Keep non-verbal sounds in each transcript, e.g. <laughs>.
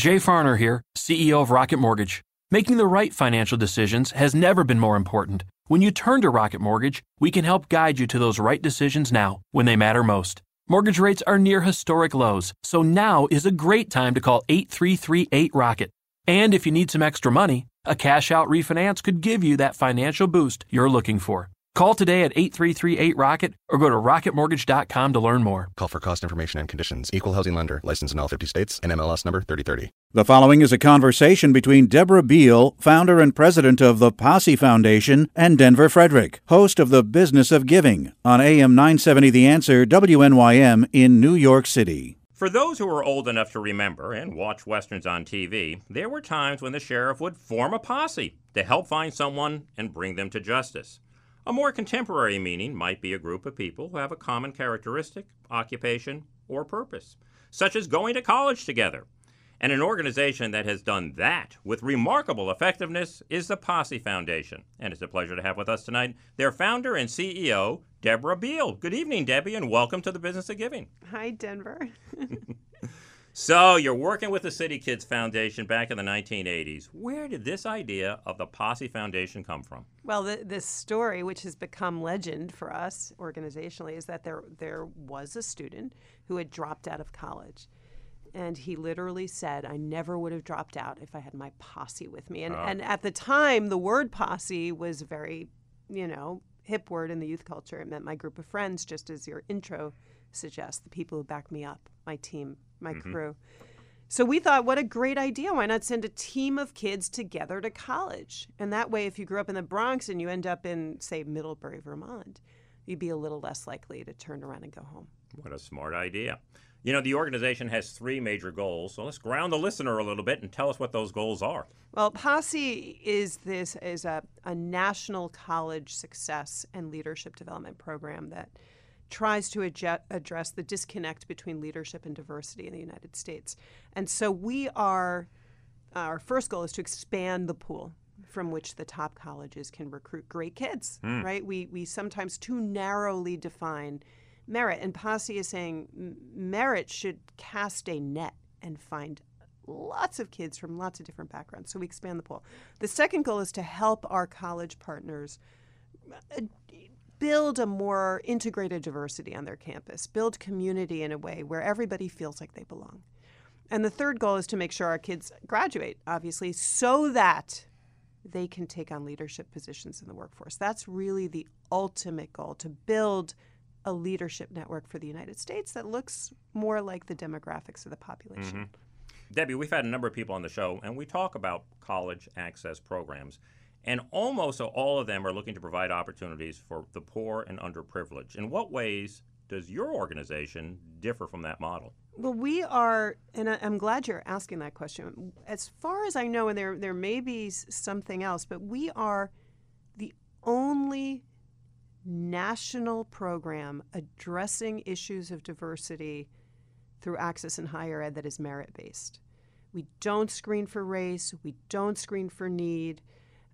Jay Farner here, CEO of Rocket Mortgage. Making the right financial decisions has never been more important. When you turn to Rocket Mortgage, we can help guide you to those right decisions now when they matter most. Mortgage rates are near historic lows, so now is a great time to call 8338 Rocket. And if you need some extra money, a cash out refinance could give you that financial boost you're looking for. Call today at 8338 Rocket or go to rocketmortgage.com to learn more. Call for cost information and conditions. Equal housing lender. License in all 50 states. and MLS number 3030. The following is a conversation between Deborah Bial, founder and president of the Posse Foundation, and Denver Frederick, host of The Business of Giving on AM 970 The Answer WNYM in New York City. For those who are old enough to remember and watch westerns on TV, there were times when the sheriff would form a posse to help find someone and bring them to justice. A more contemporary meaning might be a group of people who have a common characteristic, occupation, or purpose, such as going to college together. And an organization that has done that with remarkable effectiveness is the Posse Foundation. And it's a pleasure to have with us tonight their founder and CEO, Deborah Bial. Good evening, Debbie, and welcome to the Business of Giving. Hi, Denver. <laughs> So, you're working with the City Kids Foundation back in the 1980s. Where did this idea of the Posse Foundation come from? Well, the, this story, which has become legend for us organizationally, is that there there was a student who had dropped out of college, and he literally said, "I never would have dropped out if I had my posse with me." And ah. and at the time, the word posse was very, you know, hip word in the youth culture. It meant my group of friends, just as your intro suggests, the people who back me up, my team, my mm-hmm. crew. So we thought, what a great idea. Why not send a team of kids together to college? And that way, if you grew up in the Bronx and you end up in, say, Middlebury, Vermont, you'd be a little less likely to turn around and go home. What a smart idea. You know, the organization has three major goals, so let's ground the listener a little bit and tell us what those goals are. Well, Posse is this is a, a national college success and leadership development program that tries to adje- address the disconnect between leadership and diversity in the United States. And so we are our first goal is to expand the pool from which the top colleges can recruit great kids, hmm. right? We we sometimes too narrowly define merit and Posse is saying merit should cast a net and find lots of kids from lots of different backgrounds. So we expand the pool. The second goal is to help our college partners uh, build a more integrated diversity on their campus, build community in a way where everybody feels like they belong. And the third goal is to make sure our kids graduate, obviously, so that they can take on leadership positions in the workforce. That's really the ultimate goal to build a leadership network for the United States that looks more like the demographics of the population. Mm-hmm. Debbie, we've had a number of people on the show, and we talk about college access programs. And almost all of them are looking to provide opportunities for the poor and underprivileged. In what ways does your organization differ from that model? Well, we are, and I'm glad you're asking that question. As far as I know, and there there may be something else, but we are the only national program addressing issues of diversity through access in higher ed that is merit based. We don't screen for race. We don't screen for need.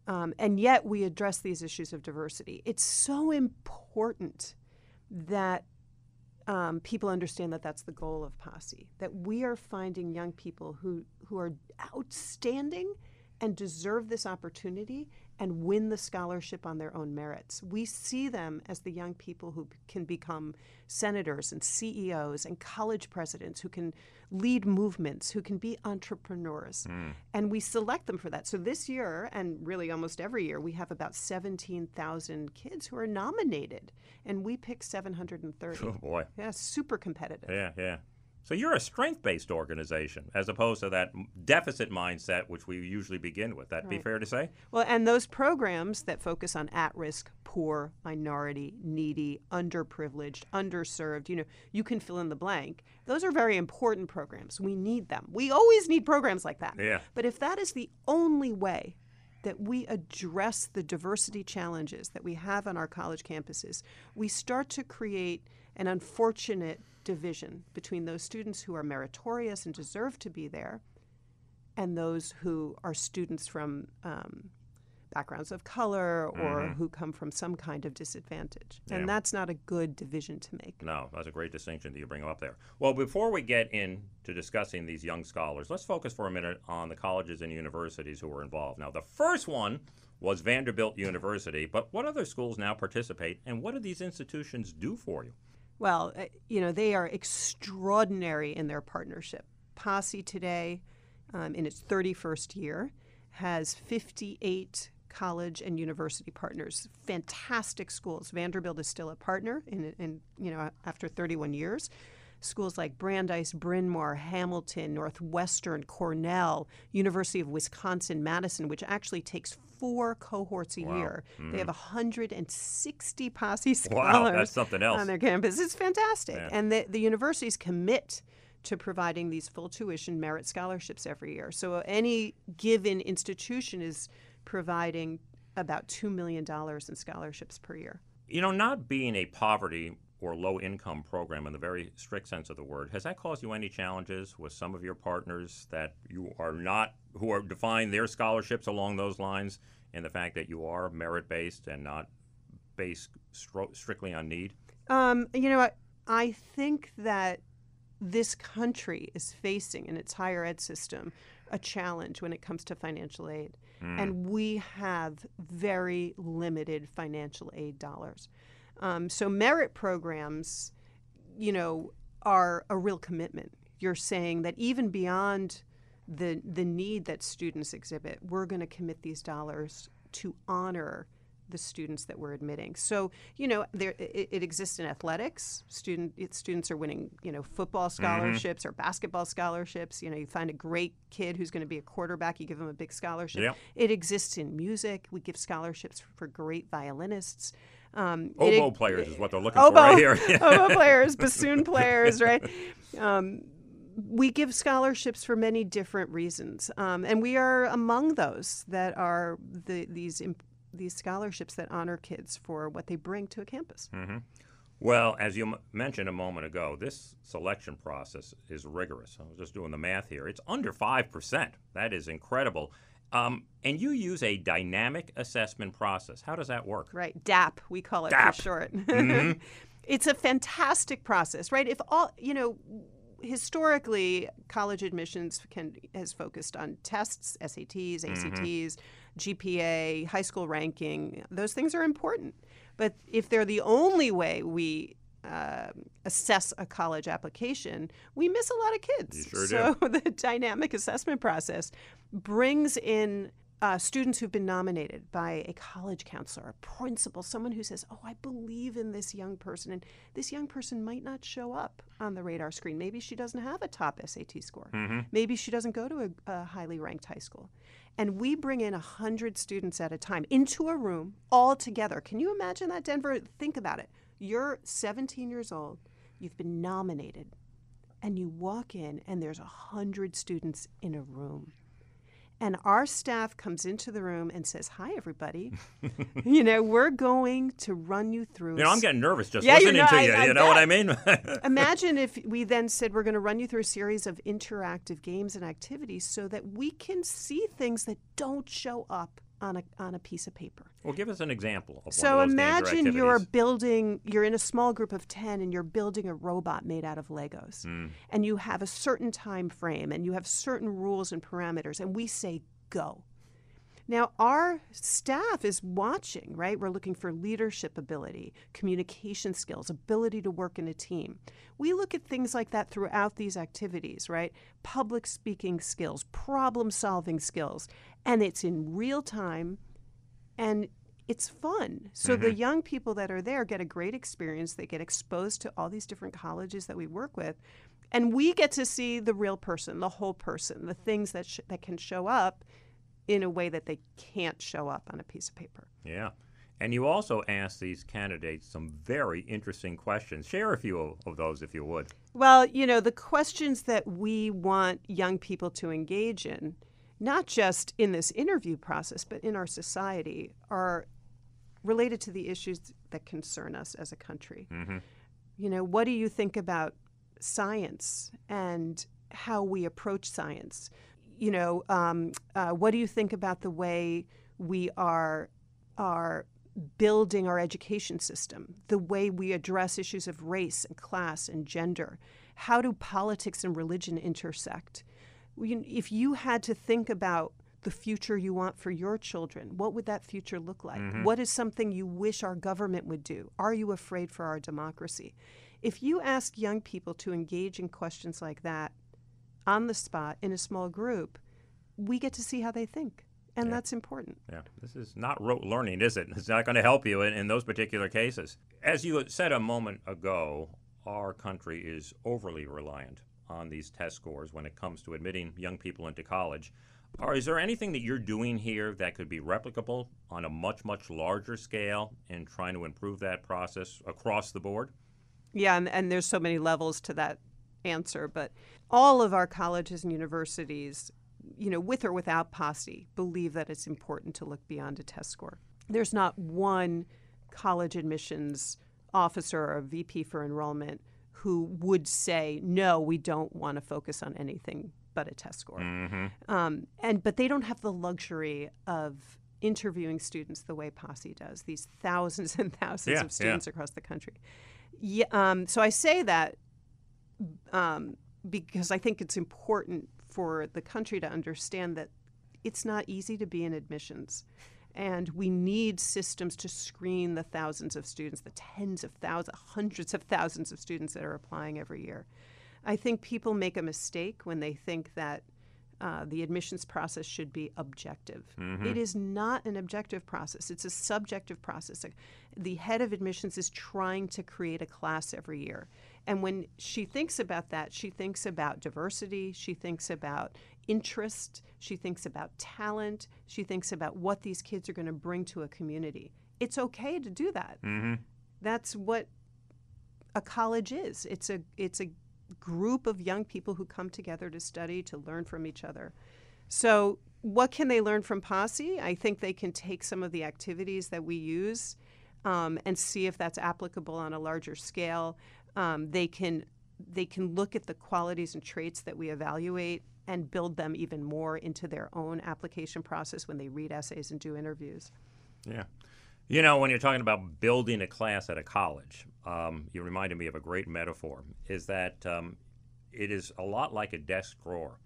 Um, and yet we address these issues of diversity. It's so important that um, people understand that that's the goal of Posse. That we are finding young people who who are outstanding and deserve this opportunity and win the scholarship on their own merits. We see them as the young people who can become senators and CEOs and college presidents who can lead movements, who can be entrepreneurs. Hmm. And we select them for that. So this year, and really almost every year, we have about 17,000 kids who are nominated, and we pick 730. Oh, boy. Yeah, super competitive. Yeah, yeah. So you're a strength based organization as opposed to that deficit mindset, which we usually begin with. That be fair to say? Well, and those programs that focus on at risk, poor, minority, needy, underprivileged, underserved, you know, you can fill in the blank. Those are very important programs. We need them. We always need programs like that. Yeah. But if that is the only way that we address the diversity challenges that we have on our college campuses, we start to create an unfortunate division between those students who are meritorious and deserve to be there and those who are students from um, backgrounds of color or who come from some kind of disadvantage. Mm-hmm. Yeah. And that's not a good division to make. No, that's a great distinction that you bring up there. Well, before we get into discussing these young scholars, let's focus for a minute on the colleges and universities who were involved. Now, the first one was Vanderbilt University, but what other schools now participate, and what do these institutions do for you? Well, uh, you know, they are extraordinary in their partnership. Posse today, um, in its 31st year, has 58 college and university partners. Fantastic schools. Vanderbilt is still a partner, in, in you know, after 31 years. Schools like Brandeis, Bryn Mawr, Hamilton, Northwestern, Cornell, University of Wisconsin, Madison, which actually takes four cohorts a year. They have hmm. 160 posse scholars <laughs> Wow, that's something else. on their campus. It's fantastic. And the, the universities commit to providing these full tuition merit scholarships every year. So any given institution is providing about $2 million in scholarships per year. You know, not being a poverty or low income program in the very strict sense of the word, has that caused you any challenges with some of your partners that you are not, who are define their scholarships along those lines, and the fact that you are merit based and not based stro- strictly on need? Um, you know, I, I think that this country is facing in its higher ed system a challenge when it comes to financial aid. And we have very limited financial aid dollars. Um, so merit programs, you know, are a real commitment. You're saying that even beyond the the need that students exhibit, we're going to commit these dollars to honor the students that we're admitting. So, you know, there it, it exists in athletics. Student it, students are winning, you know, football scholarships or basketball scholarships. You know, you find a great kid who's going to be a quarterback, you give them a big scholarship. Yeah. It exists in music. We give scholarships for great violinists. Um, it- Oboe players is what they're looking oboe, for right here. <laughs> oboe players, bassoon players, right? Um, we give scholarships for many different reasons, um, and we are among those that are the, these imp- these scholarships that honor kids for what they bring to a campus. Well, as you m- mentioned a moment ago, this selection process is rigorous. I was just doing the math here. It's under 5%. That is incredible. Um, and you use a dynamic assessment process. How does that work? Right, DAP, we call it DAP. for short. <laughs> it's a fantastic process, right? If all, you know, historically, college admissions can has focused on tests, SATs, ACTs, GPA, high school ranking. Those things are important, but if they're the only way we uh, assess a college application, we miss a lot of kids. Sure so <laughs> the dynamic assessment process brings in uh, students who've been nominated by a college counselor, a principal, someone who says, "Oh, I believe in this young person," and this young person might not show up on the radar screen. Maybe she doesn't have a top SAT score. Maybe she doesn't go to a, a highly ranked high school. And we bring in 100 students at a time into a room all together. Can you imagine that, Denver? Think about it. You're 17 years old, you've been nominated, and you walk in, and there's 100 students in a room. And our staff comes into the room and says, Hi, everybody. <laughs> you know, we're going to run you through. You know, I'm getting nervous just Yeah, you listening know, to I- you. I you know what I mean? <laughs> Imagine if we then said we're going to run you through a series of interactive games and activities so that we can see things that don't show up on a, on a piece of paper. well, give us an example of So one of those imagine you're building, you're in a small group of 10 and you're building a robot made out of Legos. Hmm. And you have a certain time frame and you have certain rules and parameters. And we say, go. Now, our staff is watching, right? We're looking for leadership ability, communication skills, ability to work in a team. We look at things like that throughout these activities, right? Public speaking skills, problem solving skills. And it's in real time and it's fun. So the mm-hmm. young people that are there get a great experience. They get exposed to all these different colleges that we work with, and we get to see the real person, the whole person, the things that sh- that can show up in a way that they can't show up on a piece of paper. Yeah. And you also ask these candidates some very interesting questions. Share a few of- those if you would. Well, you know, the questions that we want young people to engage in, not just in this interview process, but in our society, are related to the issues that concern us as a country. Mm-hmm. You know, what do you think about science and how we approach science? You know, um, uh, what do you think about the way We are are building our education system, the way we address issues of race and class and gender. How do politics and religion intersect? If you had to think about the future you want for your children, what would that future look like? Mm-hmm. What is something you wish our government would do? Are you afraid for our democracy? If you ask young people to engage in questions like that on the spot in a small group, we get to see how they think. And Yeah. that's important. Yeah, this is not rote learning, is it? It's not going to help you in, in those particular cases. As you said a moment ago, our country is overly reliant on these test scores when it comes to admitting young people into college. Or is there anything that you're doing here that could be replicable on a much, much larger scale in trying to improve that process across the board? Yeah, and, and there's so many levels to that answer, but all of our colleges and universities, you know, with or without posse, believe that it's important to look beyond a test score. There's not one college admissions officer or VP for enrollment who would say, no, we don't want to focus on anything but a test score. Um, and but they don't have the luxury of interviewing students the way Posse does. These thousands and thousands Yeah, of yeah. students across the country. Yeah, um, so I say that um, because I think it's important for the country to understand that it's not easy to be in admissions. And we need systems to screen the thousands of students, the tens of thousands, hundreds of thousands of students that are applying every year. I think people make a mistake when they think that uh, the admissions process should be objective. It is not an objective process, it's a subjective process. The head of admissions is trying to create a class every year. And when she thinks about that, she thinks about diversity, she thinks about interest, she thinks about talent, she thinks about what these kids are going to bring to a community. It's okay to do that. That's what a college is. It's a it's a group of young people who come together to study, to learn from each other. So, what can they learn from Posse? I think they can take some of the activities that we use um, and see if that's applicable on a larger scale. Um, they can they can look at the qualities and traits that we evaluate and build them even more into their own application process when they read essays and do interviews. Yeah. You know, when you're talking about building a class at a college, um, you reminded me of a great metaphor. Is that um, it is a lot like a desk drawer,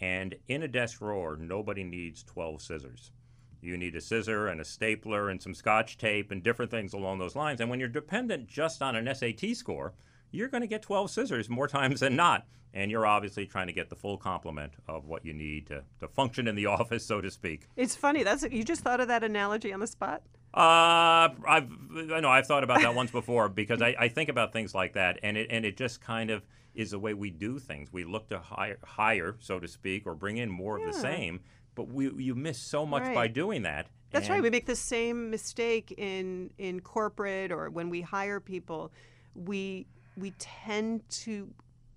and in a desk drawer, nobody needs 12 scissors. You need a scissor and a stapler and some scotch tape and different things along those lines. And when you're dependent just on an SAT score, you're going to get 12 scissors more <laughs> times than not. And you're obviously trying to get the full complement of what you need to, to function in the <laughs> office, so to speak. It's funny. That's you just thought of that analogy on the spot. Uh, I've I know I've thought about that once before because I, I think about things like that, and it and it just kind of is the way we do things. We look to hire, hire so to speak, or bring in more of the same, but we you miss so much by doing that. That's right. We make the same mistake in in corporate or when we hire people. We we tend to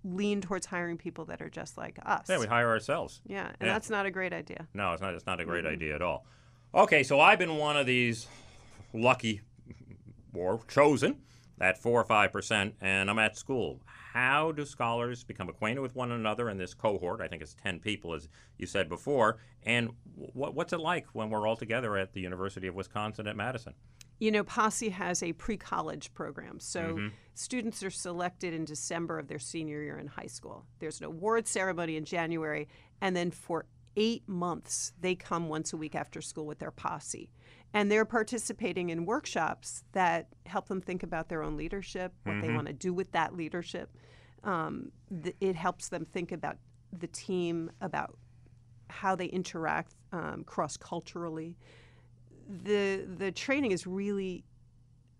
lean towards hiring people that are just like us. Yeah, we hire ourselves. Yeah, and Yeah. that's not a great idea. No, it's not. It's not a Mm-hmm. great idea at all. Okay, so I've been one of these lucky or chosen at four or five percent, and I'm at school. How do scholars become acquainted with one another in this cohort? I think it's ten people, as you said before. And what, what's it like when we're all together at the University of Wisconsin at Madison? You know, Posse has a pre-college program, so Mm-hmm. students are selected in December of their senior year in high school. There's an award ceremony in January, and then for eight months they come once a week after school with their posse, and they're participating in workshops that help them think about their own leadership, what they want to do with that leadership. Um, th- it helps them think about the team, about how they interact um, cross culturally the the training is really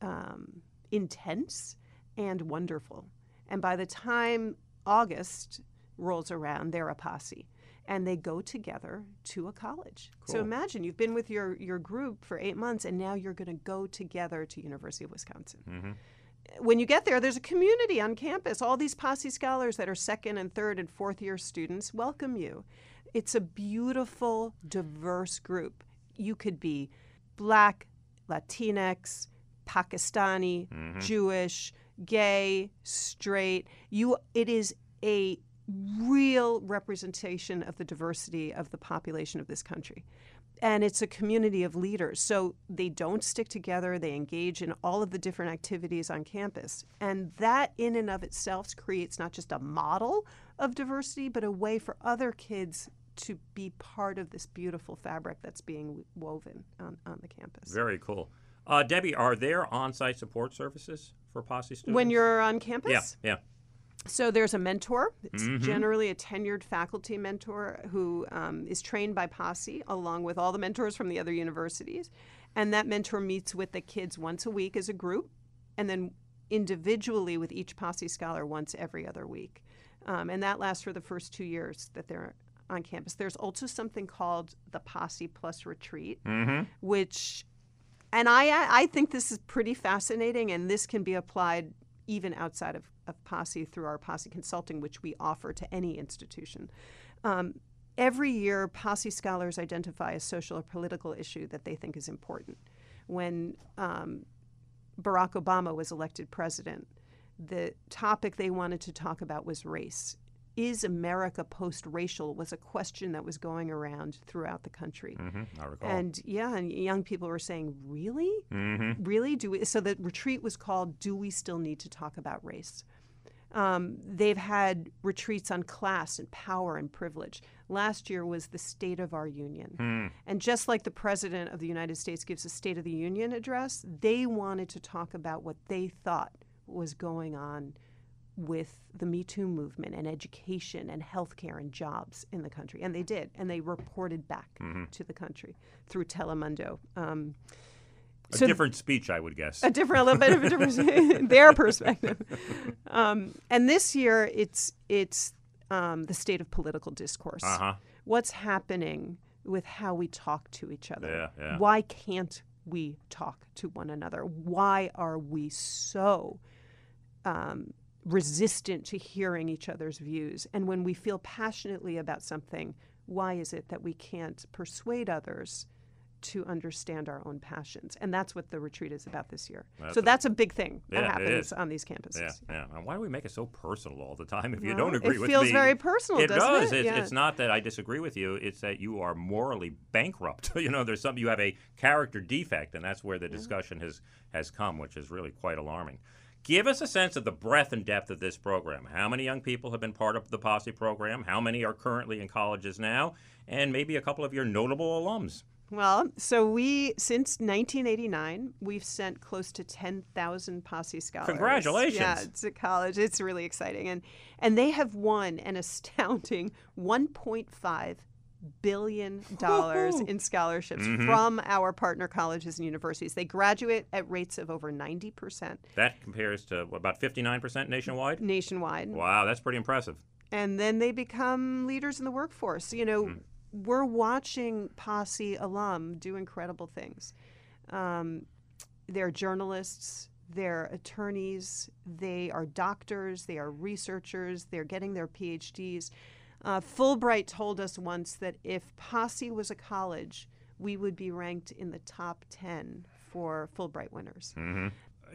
um, intense and wonderful. And by the time August rolls around, they're a posse, and they go together to a college. So imagine you've been with your your group for eight months, and now you're going to go together to University of Wisconsin. Mm-hmm. When you get there, there's a community on campus. All these posse scholars that are second and third and fourth year students welcome you. It's a beautiful, diverse group. You could be black, Latinx, Pakistani, mm-hmm. Jewish, gay, straight. You it is a real representation of the diversity of the population of this country. And it's a community of leaders. So they don't stick together, they engage in all of the different activities on campus. And that, in and of itself, creates not just a model of diversity, but a way for other kids to be part of this beautiful fabric that's being woven on, on the campus. Very cool. Uh, Debbie, are there on site support services for Posse students? When you're on campus? Yeah, yeah. So there's a mentor. It's generally a tenured faculty mentor who um, is trained by Posse along with all the mentors from the other universities. And that mentor meets with the kids once a week as a group and then individually with each Posse scholar once every other week. Um, and that lasts for the first two years that they're on campus. There's also something called the Posse Plus Retreat, which and I I think this is pretty fascinating, and this can be applied even outside of, of Posse through our Posse Consulting, which we offer to any institution. Um, every year, Posse scholars identify a social or political issue that they think is important. When um, Barack Obama was elected president, the topic they wanted to talk about was race. Is America post racial? was a question that was going around throughout the country. hmm I recall. And yeah, and young people were saying, "Really, mm-hmm. really? Do we?" So the retreat was called "Do We Still Need to Talk About Race?" Um, they've had retreats on class and power and privilege. Last year was the State of Our Union, and just like the President of the United States gives a State of the Union address, they wanted to talk about what they thought was going on with the Me Too movement and education and healthcare and jobs in the country. And they did. And they reported back to the country through Telemundo. Um, A so- different speech, I would guess. a different, a little bit of a different, <laughs> their perspective. <laughs> Um, and this year, it's it's um, the state of political discourse. Uh-huh. What's happening with how we talk to each other? Yeah, yeah. Why can't we talk to one another? Why are we so um, resistant to hearing each other's views? And when we feel passionately about something, why is it that we can't persuade others to understand our own passions? And that's what the retreat is about this year. That's so a- that's a big thing that Yeah, it happens on these campuses. Yeah, yeah. And why do we make it so personal all the time if you don't agree with me? it feels very personal, It doesn't does. it? It's, Yeah. it's not that I disagree with you. It's that you are morally bankrupt. <laughs> you know, there's some you have a character defect, and that's where the discussion has has come, which is really quite alarming. Give us a sense of the breadth and depth of this program. How many young people have been part of the Posse program? How many are currently in colleges now? And maybe a couple of your notable alums. Well, so we since 1989 we've sent close to 10,000 Posse scholars. Congratulations. Yeah, to college. It's really exciting, and and they have won an astounding 1.5 billion dollars in scholarships from our partner colleges and universities. They graduate at rates of over 90 percent That compares to what, about 59% nationwide? nationwide. Wow, that's pretty impressive. and then they become leaders in the workforce. You know, we're watching Posse alum do incredible things. Um, they're journalists, they're attorneys, they are doctors, they are researchers, they're getting their PhDs. Uh, Fulbright told us once that if Posse was a college, we would be ranked in the top 10 for Fulbright winners.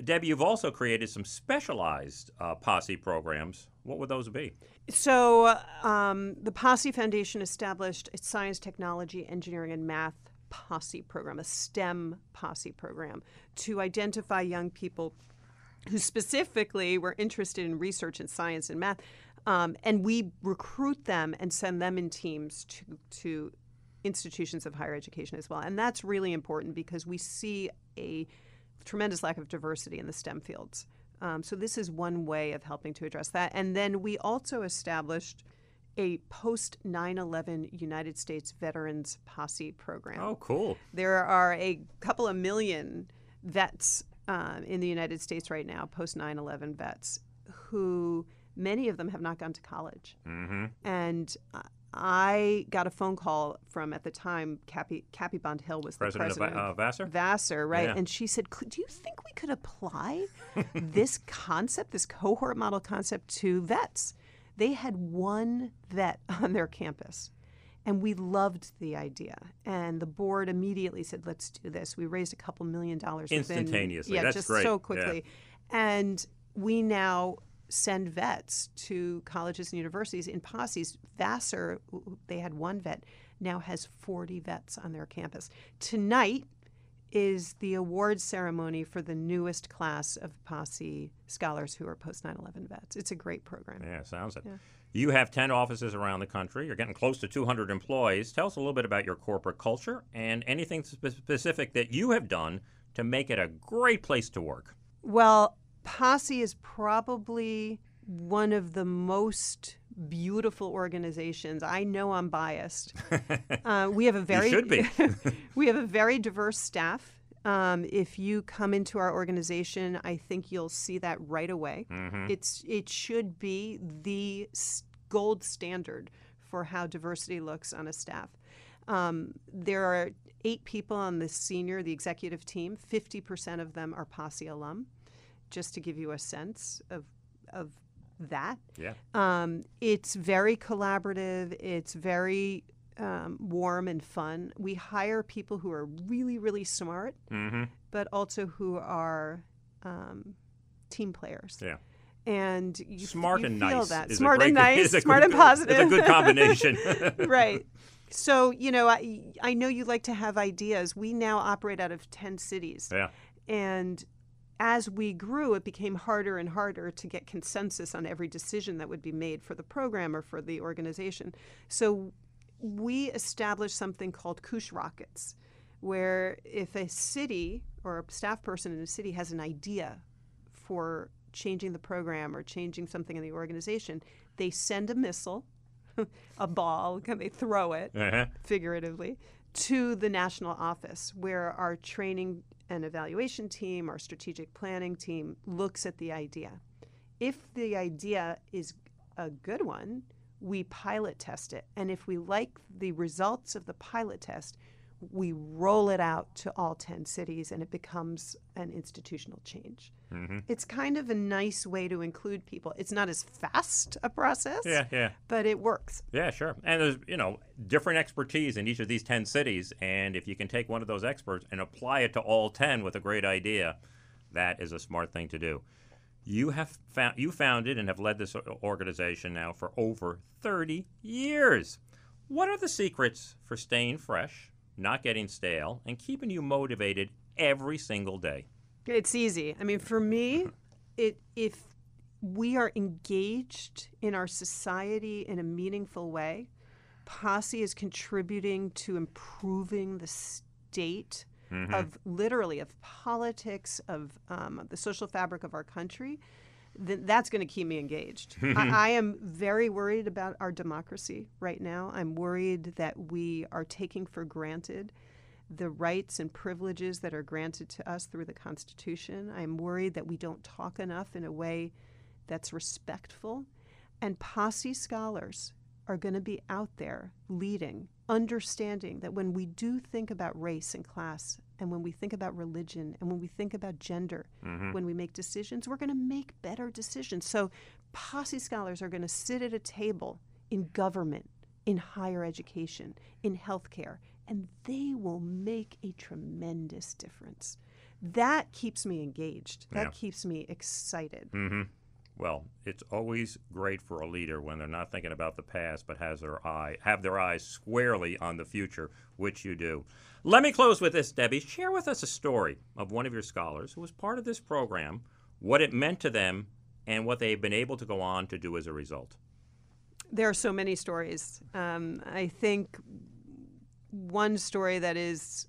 Debbie, you've also created some specialized uh, posse programs. What would those be? So, um, the Posse Foundation established a science, technology, engineering, and math Posse program, a STEM Posse program, to identify young people who specifically were interested in research in science and math. Um, and we recruit them and send them in teams to, to institutions of higher education as well. And that's really important because we see a tremendous lack of diversity in the STEM fields. Um, so this is one way of helping to address that. And then we also established a post 9/11 United States Veterans Posse program. Oh, cool. There are a couple of million vets um, in the United States right now, post 9 11 vets, who many of them have not gone to college. Mm-hmm. And I got a phone call from, at the time, Cappy, Cappy Bond Hill was President, the president. of uh, Vassar? Vassar, right? Yeah. And she said, Do you think we could apply <laughs> this concept, this cohort model concept, to vets? They had one vet <laughs> on their campus. And we loved the idea. And the board immediately said, let's do this. We raised a couple million dollars within- Instantaneously. Yeah, That's just great. so Yeah. quickly. And we now send vets to colleges and universities in posses. Vassar, they had one vet, now has 40 vets on their campus. Tonight is the award ceremony for the newest class of Posse scholars who are post 9 11 vets. It's a great program. Yeah, sounds it. Yeah. You have 10 offices around the country. You're getting close to 200 employees. Tell us a little bit about your corporate culture and anything spe- specific that you have done to make it a great place to work. Well, Posse is probably one of the most beautiful organizations. I know I'm biased. <laughs> Uh, we have a very should be. <laughs> <laughs> we have a very diverse staff. Um, if you come into our organization, I think you'll see that right away. Mm-hmm. It's it should be the gold standard for how diversity looks on a staff. Um, there are eight people on the senior, the executive team. Fifty percent of them are Posse alum just to give you a sense of of that. Yeah. Um, it's very collaborative. It's very um, warm and fun. We hire people who are really, really smart, mm-hmm. but also who are um, team players. Yeah. And you, smart you and feel nice. That. Smart and <laughs> nice, smart good, and positive. <laughs> It's a good combination. <laughs> right. So, you know, I, I know you like to have ideas. We now operate out of 10 cities. Yeah. And as we grew, it became harder and harder to get consensus on every decision that would be made for the program or for the organization. So we established something called Kush Rockets, where if a city or a staff person in a city has an idea for changing the program or changing something in the organization, they send a missile, <laughs> a ball, and <laughs> they throw it uh-huh. figuratively to the national office where our training and evaluation team, our strategic planning team looks at the idea. If the idea is a good one, we pilot test it. And if we like the results of the pilot test, we roll it out to all 10 cities and it becomes an institutional change. Mm-hmm. It's kind of a nice way to include people. It's not as fast a process, yeah, yeah. but it works. Yeah, sure. And there's, you know, different expertise in each of these 10 cities. And if you can take one of those experts and apply it to all 10 with a great idea, that is a smart thing to do. You have found you founded and have led this organization now for over 30 years. What are the secrets for staying fresh, not getting stale, and keeping you motivated every single day? It's easy. I mean, for me, <laughs> it if we are engaged in our society in a meaningful way, Posse is contributing to improving the state mm-hmm. of literally of politics of um, the social fabric of our country. Then that's going to keep me engaged. <laughs> I, I am very worried about our democracy right now. I'm worried that we are taking for granted the rights and privileges that are granted to us through the Constitution. I'm worried that we don't talk enough in a way that's respectful. And posse scholars are going to be out there leading, understanding that when we do think about race and class, and when we think about religion, and when we think about gender, mm-hmm. when we make decisions, we're going to make better decisions. So, posse scholars are going to sit at a table in government, in higher education, in healthcare, and they will make a tremendous difference. That keeps me engaged. That yeah. keeps me excited. Mm-hmm. Well, it's always great for a leader when they're not thinking about the past, but has their eye have their eyes squarely on the future, which you do. Let me close with this, Debbie. Share with us a story of one of your scholars who was part of this program, what it meant to them, and what they've been able to go on to do as a result. There are so many stories. Um, I think one story that is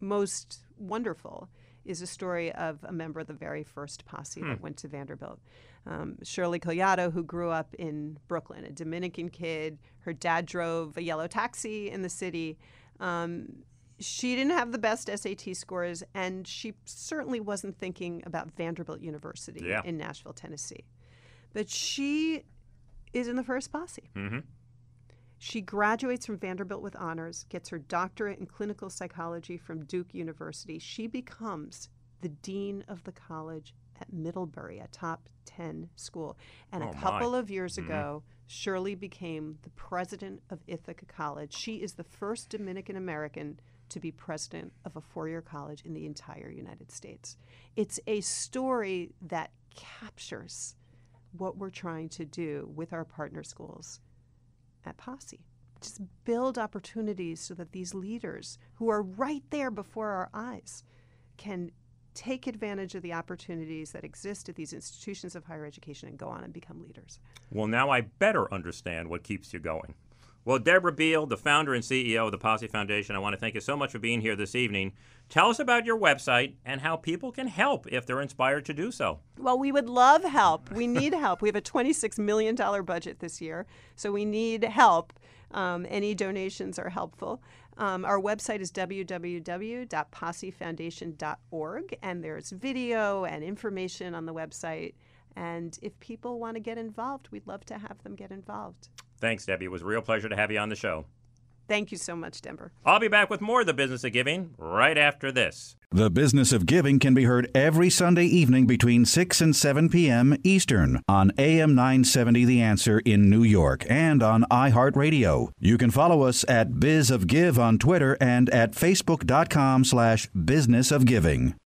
most wonderful is a story of a member of the very first posse hmm. that went to Vanderbilt. Um, Shirley Collado, who grew up in Brooklyn, a Dominican kid. Her dad drove a yellow taxi in the city. Um, she didn't have the best SAT scores, and she certainly wasn't thinking about Vanderbilt University yeah. in Nashville, Tennessee. But she is in the first posse. Mm-hmm. She graduates from Vanderbilt with honors, gets her doctorate in clinical psychology from Duke University. She becomes the dean of the college at Middlebury, a top 10 school. And oh a couple my. of years mm-hmm. ago, Shirley became the president of Ithaca College. She is the first Dominican American to be president of a four year college in the entire United States. It's a story that captures what we're trying to do with our partner schools at Posse. Just build opportunities so that these leaders who are right there before our eyes can take advantage of the opportunities that exist at these institutions of higher education and go on and become leaders. Well, now I better understand what keeps you going. Well, Deborah Bial, the founder and CEO of the Posse Foundation, I want to thank you so much for being here this evening. Tell us about your website and how people can help if they're inspired to do so. Well, we would love help. We need help. We have a $26 million budget this year, so we need help. Um, any donations are helpful. Um, our website is www.possefoundation.org, and there's video and information on the website. And if people want to get involved, we'd love to have them get involved. Thanks, Debbie. It was a real pleasure to have you on the show. Thank you so much, Denver. I'll be back with more of the business of giving right after this. The Business of Giving can be heard every Sunday evening between 6 and 7 p.m. Eastern on AM 970 The Answer in New York and on iHeartRadio. You can follow us at Biz of Give on Twitter and at facebook.com slash business of giving.